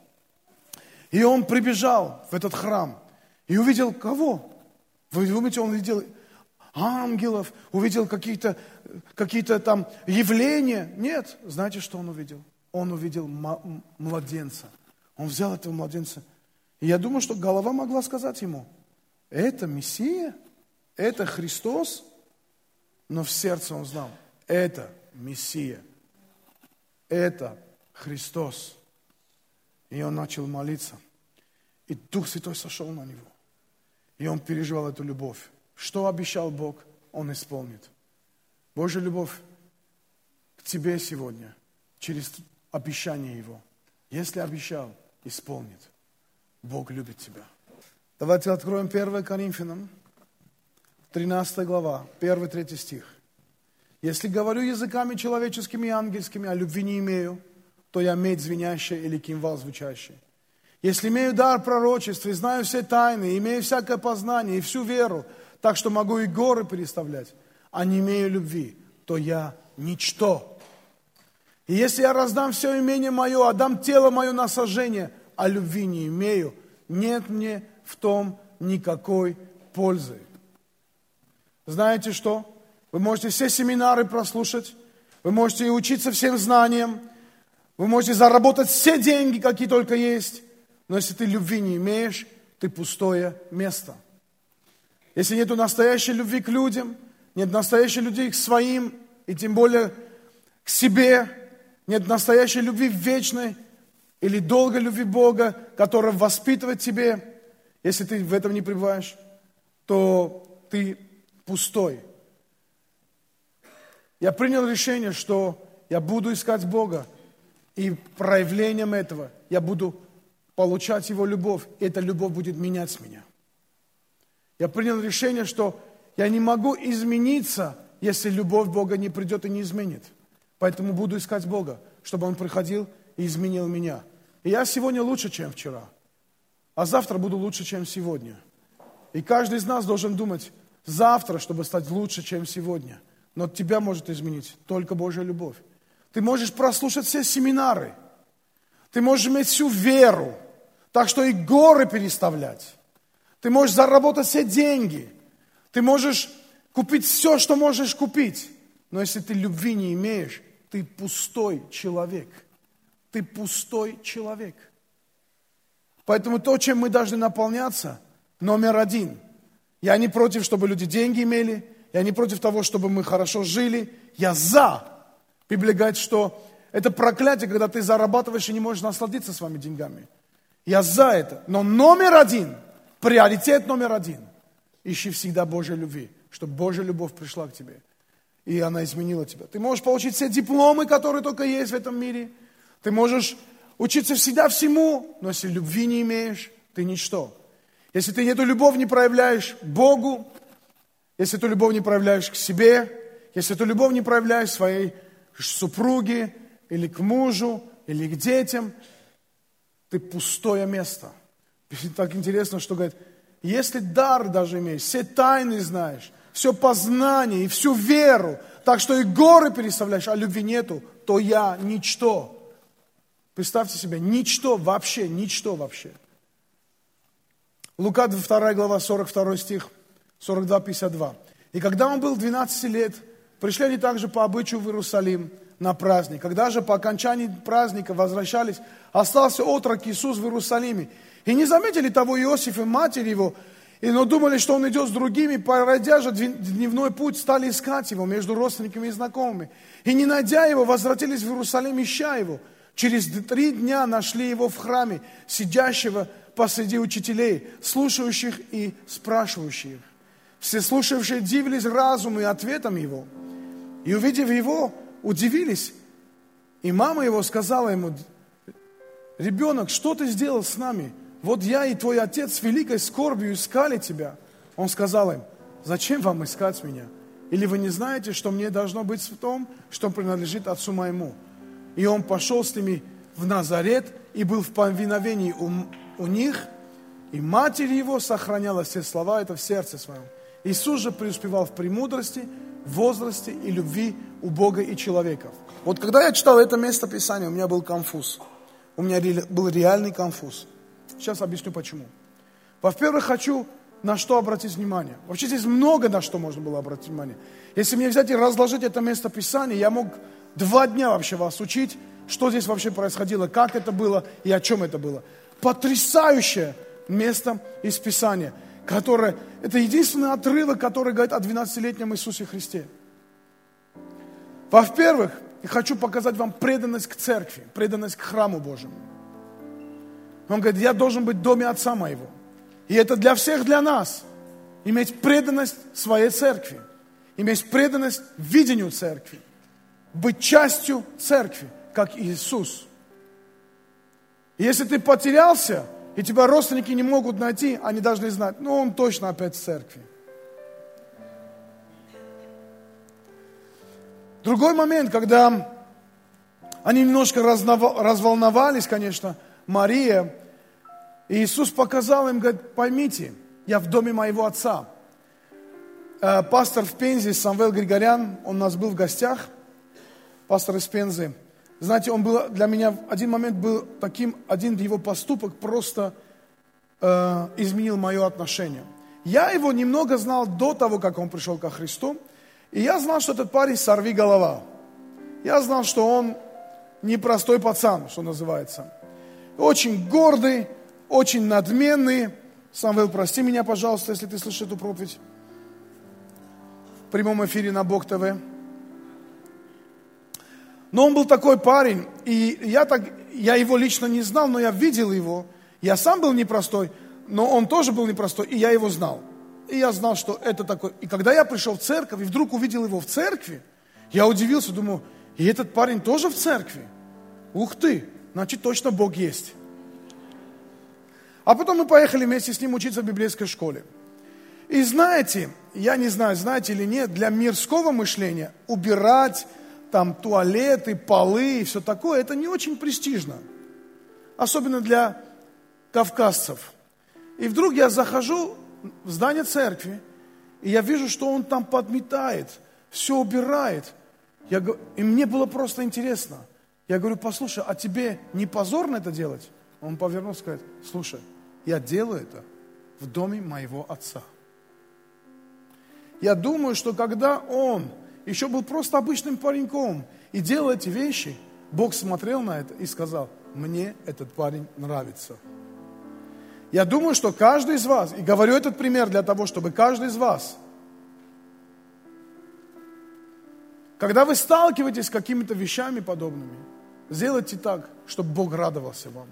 И он прибежал в этот храм и увидел кого? Вы думаете, он увидел ангелов, увидел какие-то какие там явления? Нет. Знаете, что он увидел? Он увидел младенца. Он взял этого младенца. И я думаю, что голова могла сказать ему, это Мессия, это Христос. Но в сердце он знал, это Мессия, это Христос. И он начал молиться. И Дух Святой сошел на него. И он переживал эту любовь. Что обещал Бог, он исполнит. Божья любовь к тебе сегодня через обещание Его. Если обещал, исполнит. Бог любит тебя. Давайте откроем 1 Коринфянам, 13 глава, 1-3 стих. Если говорю языками человеческими и ангельскими, а любви не имею – то я медь звенящая или кимвал звучащий. Если имею дар пророчества и знаю все тайны, имею всякое познание и всю веру, так что могу и горы переставлять, а не имею любви, то я ничто. И если я раздам все имение мое, отдам тело мое на сожжение, а любви не имею, нет мне в том никакой пользы. Знаете что? Вы можете все семинары прослушать, вы можете учиться всем знаниям, вы можете заработать все деньги, какие только есть, но если ты любви не имеешь, ты пустое место. Если нет настоящей любви к людям, нет настоящей любви к своим, и тем более к себе, нет настоящей любви вечной или долгой любви Бога, которая воспитывает тебе, если ты в этом не пребываешь, то ты пустой. Я принял решение, что я буду искать Бога, и проявлением этого я буду получать Его любовь, и эта любовь будет менять меня. Я принял решение, что я не могу измениться, если любовь Бога не придет и не изменит. Поэтому буду искать Бога, чтобы Он приходил и изменил меня. И я сегодня лучше, чем вчера. А завтра буду лучше, чем сегодня. И каждый из нас должен думать завтра, чтобы стать лучше, чем сегодня. Но тебя может изменить только Божья любовь. Ты можешь прослушать все семинары. Ты можешь иметь всю веру, так что и горы переставлять. Ты можешь заработать все деньги. Ты можешь купить все, что можешь купить. Но если ты любви не имеешь, ты пустой человек. Ты пустой человек. Поэтому то, чем мы должны наполняться, номер один. Я не против, чтобы люди деньги имели. Я не против того, чтобы мы хорошо жили. Я за Библия говорит, что это проклятие, когда ты зарабатываешь и не можешь насладиться своими деньгами. Я за это. Но номер один, приоритет номер один, ищи всегда Божьей любви, чтобы Божья любовь пришла к тебе. И она изменила тебя. Ты можешь получить все дипломы, которые только есть в этом мире. Ты можешь учиться всегда всему, но если любви не имеешь, ты ничто. Если ты эту любовь не проявляешь Богу, если эту любовь не проявляешь к себе, если эту любовь не проявляешь своей супруге, или к мужу, или к детям, ты пустое место. Так интересно, что говорит, если дар даже имеешь, все тайны знаешь, все познание и всю веру, так что и горы переставляешь, а любви нету, то я ничто. Представьте себе, ничто вообще, ничто вообще. Лука 2 глава, 42 стих, 42-52. «И когда он был 12 лет, пришли они также по обычаю в Иерусалим на праздник. Когда же по окончании праздника возвращались, остался отрок Иисус в Иерусалиме. И не заметили того Иосиф и матери его, и, но думали, что он идет с другими, пройдя же дневной путь, стали искать его между родственниками и знакомыми. И не найдя его, возвратились в Иерусалим, ища его. Через три дня нашли его в храме, сидящего посреди учителей, слушающих и спрашивающих. Все слушавшие дивились разуму и ответам его. И увидев его, удивились. И мама его сказала ему, ребенок, что ты сделал с нами? вот я и твой отец с великой скорбью искали тебя. Он сказал им, зачем вам искать меня? Или вы не знаете, что мне должно быть в том, что принадлежит отцу моему? И он пошел с ними в Назарет и был в повиновении у, у них, и матерь его сохраняла все слова это в сердце своем. Иисус же преуспевал в премудрости, возрасте и любви у Бога и человеков. Вот когда я читал это место Писания, у меня был конфуз. У меня был реальный конфуз. Сейчас объясню почему. Во-первых, хочу на что обратить внимание. Вообще здесь много на что можно было обратить внимание. Если мне взять и разложить это место Писания, я мог два дня вообще вас учить, что здесь вообще происходило, как это было и о чем это было. Потрясающее место из Писания, которое, это единственный отрывок, который говорит о 12-летнем Иисусе Христе. Во-первых, я хочу показать вам преданность к церкви, преданность к храму Божьему. Он говорит, я должен быть в доме отца моего. И это для всех, для нас. Иметь преданность своей церкви. Иметь преданность видению церкви. Быть частью церкви, как Иисус. И если ты потерялся, и тебя родственники не могут найти, они должны знать, ну он точно опять в церкви. Другой момент, когда они немножко разволновались, конечно, Мария, и Иисус показал им, говорит, поймите, я в доме моего отца. Э, пастор в Пензе, Самвел Григорян, он у нас был в гостях, пастор из Пензы. Знаете, он был для меня, один момент был таким, один его поступок просто э, изменил мое отношение. Я его немного знал до того, как он пришел ко Христу, и я знал, что этот парень сорви голова. Я знал, что он непростой пацан, что называется очень гордый, очень надменный. Самвел, прости меня, пожалуйста, если ты слышишь эту проповедь. В прямом эфире на Бог ТВ. Но он был такой парень, и я, так, я его лично не знал, но я видел его. Я сам был непростой, но он тоже был непростой, и я его знал. И я знал, что это такой. И когда я пришел в церковь, и вдруг увидел его в церкви, я удивился, думаю, и этот парень тоже в церкви? Ух ты! значит точно Бог есть. А потом мы поехали вместе с ним учиться в библейской школе. И знаете, я не знаю, знаете или нет, для мирского мышления убирать там туалеты, полы и все такое, это не очень престижно. Особенно для кавказцев. И вдруг я захожу в здание церкви, и я вижу, что он там подметает, все убирает. Я, и мне было просто интересно – я говорю, послушай, а тебе не позорно это делать? Он повернулся и сказал, слушай, я делаю это в доме моего отца. Я думаю, что когда он еще был просто обычным пареньком и делал эти вещи, Бог смотрел на это и сказал, мне этот парень нравится. Я думаю, что каждый из вас, и говорю этот пример для того, чтобы каждый из вас, когда вы сталкиваетесь с какими-то вещами подобными, Сделайте так, чтобы Бог радовался вам.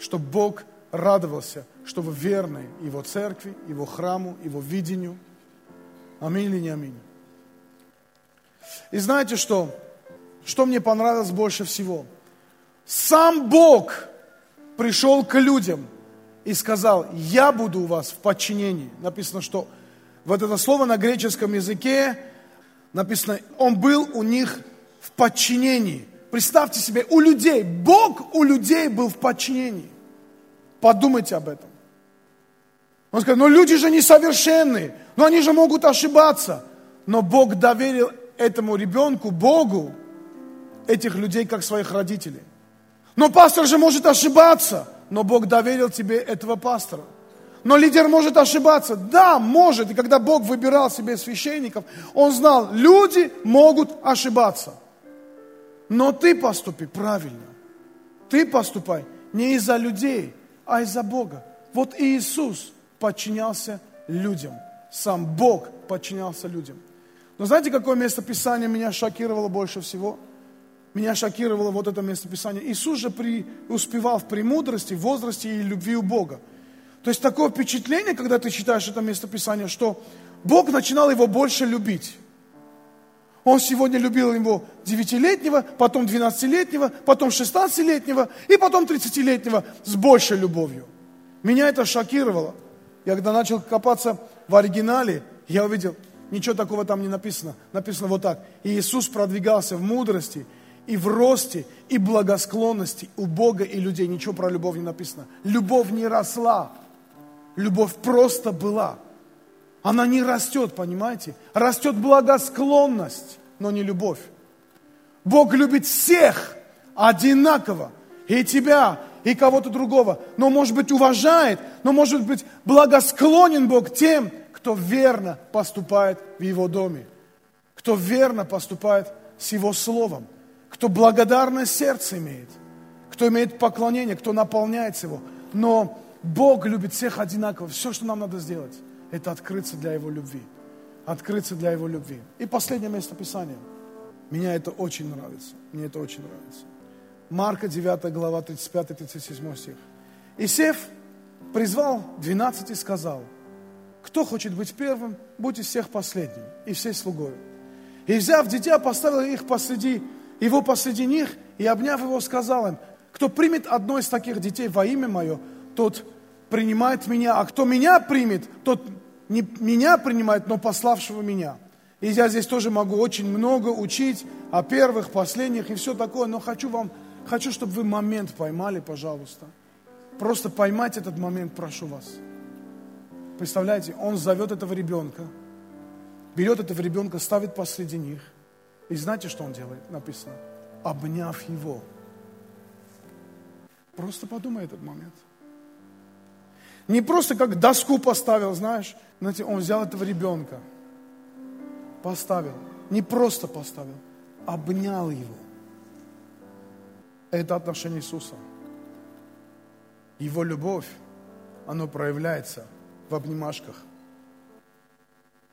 Чтобы Бог радовался, что вы верны Его церкви, Его храму, Его видению. Аминь или не аминь? И знаете что? Что мне понравилось больше всего? Сам Бог пришел к людям и сказал, я буду у вас в подчинении. Написано, что вот это слово на греческом языке написано, он был у них в подчинении. Представьте себе, у людей, Бог у людей был в подчинении. Подумайте об этом. Он сказал, но люди же несовершенны, но они же могут ошибаться. Но Бог доверил этому ребенку, Богу, этих людей как своих родителей. Но пастор же может ошибаться, но Бог доверил тебе этого пастора. Но лидер может ошибаться. Да, может. И когда Бог выбирал себе священников, Он знал, люди могут ошибаться. Но ты поступи правильно. Ты поступай не из-за людей, а из-за Бога. Вот Иисус подчинялся людям. Сам Бог подчинялся людям. Но знаете, какое местописание меня шокировало больше всего? Меня шокировало вот это местописание. Иисус же преуспевал в премудрости, в возрасте и любви у Бога. То есть такое впечатление, когда ты читаешь это местописание, что Бог начинал его больше любить. Он сегодня любил его девятилетнего, потом двенадцатилетнего, потом шестнадцатилетнего и потом тридцатилетнего с большей любовью. Меня это шокировало. Я когда начал копаться в оригинале, я увидел, ничего такого там не написано. Написано вот так. И Иисус продвигался в мудрости и в росте, и благосклонности у Бога и людей. Ничего про любовь не написано. Любовь не росла. Любовь просто была. Она не растет, понимаете? Растет благосклонность, но не любовь. Бог любит всех одинаково. И тебя, и кого-то другого. Но, может быть, уважает, но, может быть, благосклонен Бог тем, кто верно поступает в Его доме. Кто верно поступает с Его Словом. Кто благодарное сердце имеет. Кто имеет поклонение, кто наполняется Его. Но Бог любит всех одинаково. Все, что нам надо сделать, это открыться для Его любви. Открыться для Его любви. И последнее место Писания. Меня это очень нравится. Мне это очень нравится. Марка 9 глава 35-37 стих. Исеф призвал 12 и сказал, кто хочет быть первым, будьте всех последним и всей слугой. И взяв дитя, поставил их посреди, его посреди них, и обняв его, сказал им, кто примет одно из таких детей во имя мое, тот принимает меня, а кто меня примет, тот не меня принимает, но пославшего меня. И я здесь тоже могу очень много учить о первых, последних и все такое, но хочу вам Хочу, чтобы вы момент поймали, пожалуйста. Просто поймать этот момент, прошу вас. Представляете, он зовет этого ребенка, берет этого ребенка, ставит посреди них. И знаете, что он делает? Написано. Обняв его. Просто подумай этот момент. Не просто как доску поставил, знаешь. Знаете, он взял этого ребенка, поставил. Не просто поставил, обнял его. Это отношение Иисуса. Его любовь, оно проявляется в обнимашках.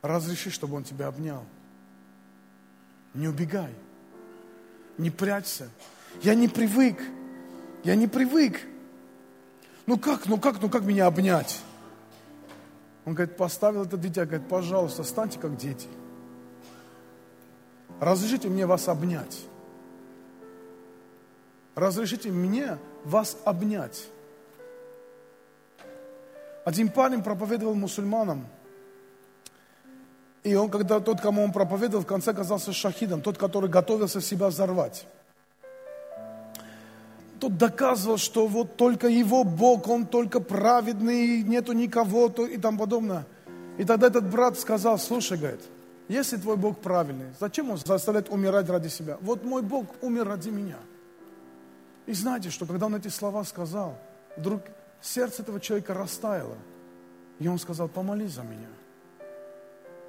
Разреши, чтобы Он тебя обнял. Не убегай. Не прячься. Я не привык. Я не привык. Ну как, ну как, ну как меня обнять? Он говорит, поставил это дитя, говорит, пожалуйста, станьте как дети. Разрешите мне вас обнять разрешите мне вас обнять. Один парень проповедовал мусульманам, и он, когда тот, кому он проповедовал, в конце оказался шахидом, тот, который готовился себя взорвать. Тот доказывал, что вот только его Бог, он только праведный, нету никого то, и там подобное. И тогда этот брат сказал, слушай, говорит, если твой Бог правильный, зачем он заставляет умирать ради себя? Вот мой Бог умер ради меня – и знаете, что когда он эти слова сказал, вдруг сердце этого человека растаяло. И он сказал, помолись за меня.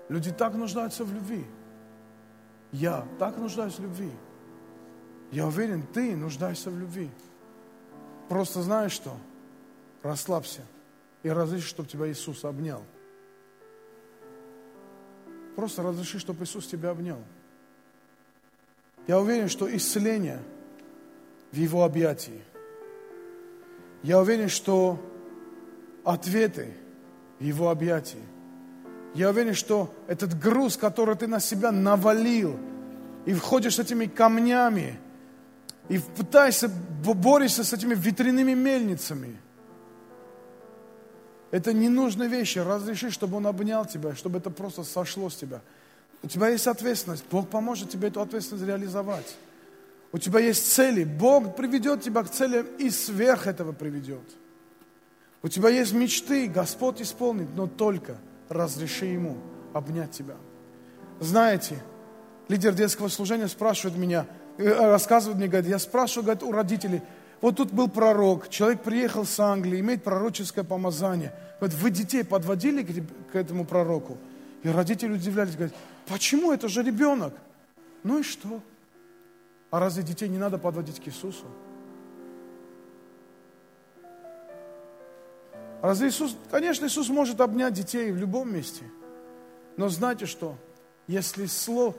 Люди так нуждаются в любви. Я так нуждаюсь в любви. Я уверен, ты нуждаешься в любви. Просто знаешь что? Расслабься и разреши, чтобы тебя Иисус обнял. Просто разреши, чтобы Иисус тебя обнял. Я уверен, что исцеление – в Его объятии. Я уверен, что ответы Его объятии. Я уверен, что этот груз, который ты на себя навалил, и входишь с этими камнями, и пытаешься, борешься с этими ветряными мельницами. Это ненужные вещи. Разреши, чтобы он обнял тебя, чтобы это просто сошло с тебя. У тебя есть ответственность. Бог поможет тебе эту ответственность реализовать. У тебя есть цели. Бог приведет тебя к целям и сверх этого приведет. У тебя есть мечты, Господь исполнит, но только разреши Ему обнять тебя. Знаете, лидер детского служения спрашивает меня, э, рассказывает мне, говорит, я спрашиваю, говорит, у родителей, вот тут был пророк, человек приехал с Англии, имеет пророческое помазание. Говорит, вы детей подводили к этому пророку? И родители удивлялись, говорят, почему это же ребенок? Ну и что? А разве детей не надо подводить к Иисусу? Разве Иисус, конечно, Иисус может обнять детей в любом месте. Но знаете что? Если слово...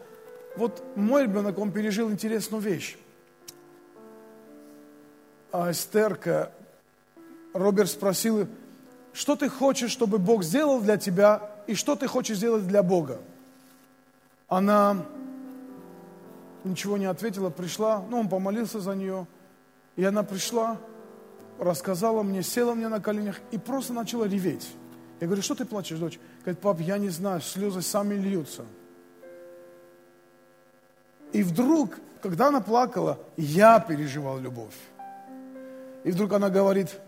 Вот мой ребенок, он пережил интересную вещь. А Эстерка, Роберт спросил, что ты хочешь, чтобы Бог сделал для тебя, и что ты хочешь сделать для Бога? Она ничего не ответила, пришла, ну, он помолился за нее, и она пришла, рассказала мне, села мне на коленях и просто начала реветь. Я говорю, что ты плачешь, дочь? Говорит, пап, я не знаю, слезы сами льются. И вдруг, когда она плакала, я переживал любовь. И вдруг она говорит,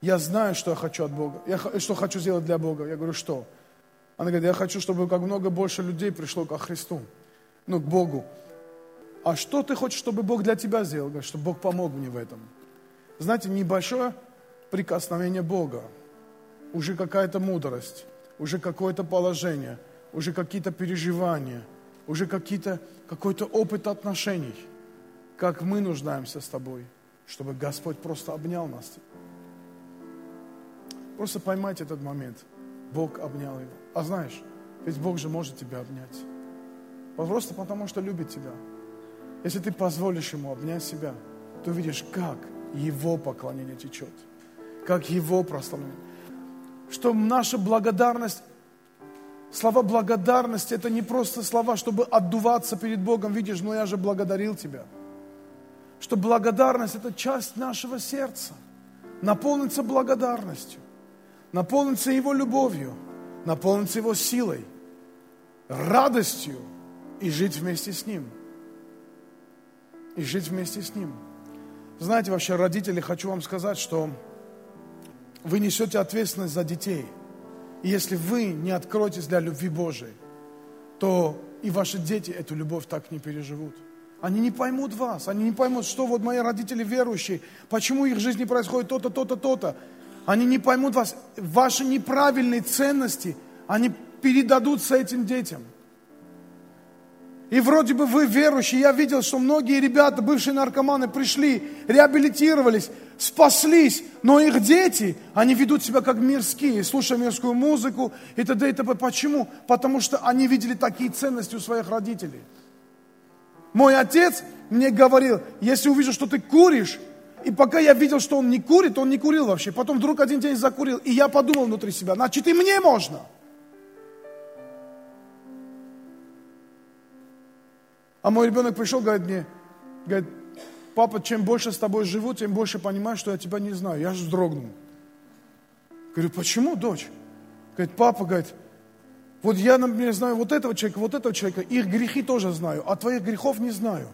я знаю, что я хочу от Бога, я, что хочу сделать для Бога. Я говорю, что? Она говорит, я хочу, чтобы как много больше людей пришло ко Христу, ну, к Богу. А что ты хочешь, чтобы Бог для тебя сделал? Чтобы Бог помог мне в этом знаете, небольшое прикосновение Бога, уже какая-то мудрость, уже какое-то положение, уже какие-то переживания, уже какие-то, какой-то опыт отношений, как мы нуждаемся с тобой, чтобы Господь просто обнял нас. Просто поймайте этот момент. Бог обнял его. А знаешь, ведь Бог же может тебя обнять. Просто потому, что любит тебя. Если ты позволишь Ему обнять себя, то увидишь, как его поклонение течет, как Его прославление. Что наша благодарность, слова благодарности, это не просто слова, чтобы отдуваться перед Богом, видишь, ну я же благодарил Тебя. Что благодарность – это часть нашего сердца. Наполниться благодарностью, наполниться Его любовью, наполниться Его силой, радостью и жить вместе с Ним. И жить вместе с Ним – знаете, вообще, родители, хочу вам сказать, что вы несете ответственность за детей. И если вы не откроетесь для любви Божией, то и ваши дети эту любовь так не переживут. Они не поймут вас, они не поймут, что вот мои родители верующие, почему их жизни происходит то-то, то-то, то-то. Они не поймут вас, ваши неправильные ценности, они передадутся этим детям – и вроде бы вы верующие, я видел, что многие ребята, бывшие наркоманы, пришли, реабилитировались, спаслись, но их дети, они ведут себя как мирские, слушая мирскую музыку и т.д. и т.п. Почему? Потому что они видели такие ценности у своих родителей. Мой отец мне говорил, если увижу, что ты куришь, и пока я видел, что он не курит, он не курил вообще. Потом вдруг один день закурил, и я подумал внутри себя, значит и мне можно – А мой ребенок пришел, говорит мне, говорит, папа, чем больше с тобой живу, тем больше понимаю, что я тебя не знаю. Я же вздрогнул. Говорю, почему, дочь? Говорит, папа, говорит, вот я, например, знаю вот этого человека, вот этого человека, их грехи тоже знаю, а твоих грехов не знаю.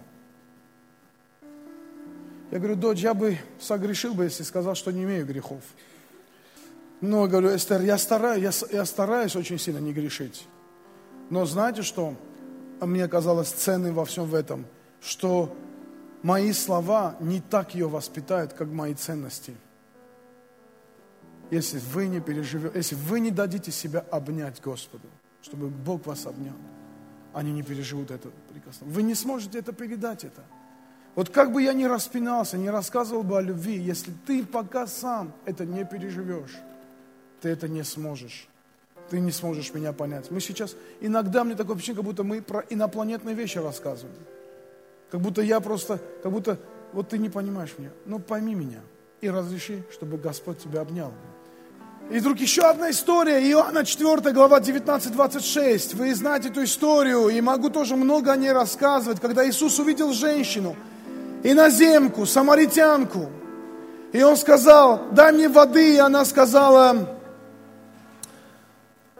Я говорю, дочь, я бы согрешил бы, если сказал, что не имею грехов. Но, говорю, Эстер, я стараюсь, я, я стараюсь очень сильно не грешить. Но знаете что? А мне казалось ценным во всем этом, что мои слова не так ее воспитают, как мои ценности. Если вы не переживете, если вы не дадите себя обнять Господу, чтобы Бог вас обнял, они не переживут это прекрасно. Вы не сможете это передать это. Вот как бы я ни распинался, не рассказывал бы о любви, если ты пока сам это не переживешь, ты это не сможешь ты не сможешь меня понять. Мы сейчас, иногда мне такое впечатление, как будто мы про инопланетные вещи рассказываем. Как будто я просто, как будто, вот ты не понимаешь меня. Ну пойми меня и разреши, чтобы Господь тебя обнял. И вдруг еще одна история, Иоанна 4 глава 19-26. Вы знаете эту историю, и могу тоже много о ней рассказывать, когда Иисус увидел женщину, иноземку, самаритянку, и Он сказал, дай мне воды, и она сказала,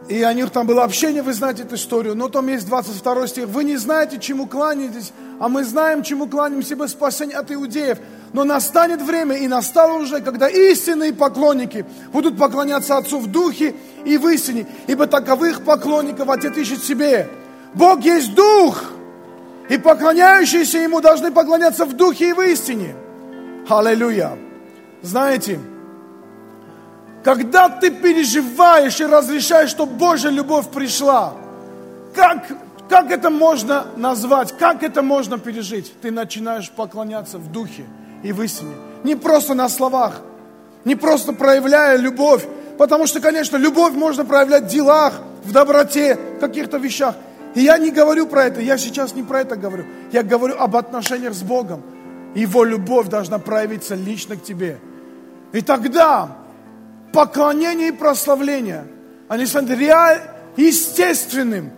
И они, там было общение, вы знаете эту историю, но там есть 22 стих. Вы не знаете, чему кланяетесь, а мы знаем, чему кланяемся, ибо спасение от иудеев. Но настанет время, и настало уже, когда истинные поклонники будут поклоняться Отцу в духе и в истине, ибо таковых поклонников Отец ищет себе. Бог есть Дух, и поклоняющиеся Ему должны поклоняться в духе и в истине. Аллилуйя. Знаете, когда ты переживаешь и разрешаешь, что Божья любовь пришла, как, как это можно назвать, как это можно пережить? Ты начинаешь поклоняться в духе и в истине. Не просто на словах, не просто проявляя любовь. Потому что, конечно, любовь можно проявлять в делах, в доброте, в каких-то вещах. И я не говорю про это, я сейчас не про это говорю. Я говорю об отношениях с Богом. Его любовь должна проявиться лично к тебе. И тогда поклонение и прославление, они станут реаль, естественным,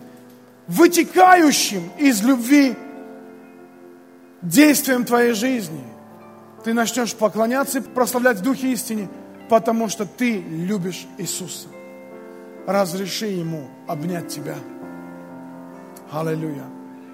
вытекающим из любви действием твоей жизни – ты начнешь поклоняться и прославлять в Духе истине, потому что ты любишь Иисуса. Разреши Ему обнять тебя. Аллилуйя.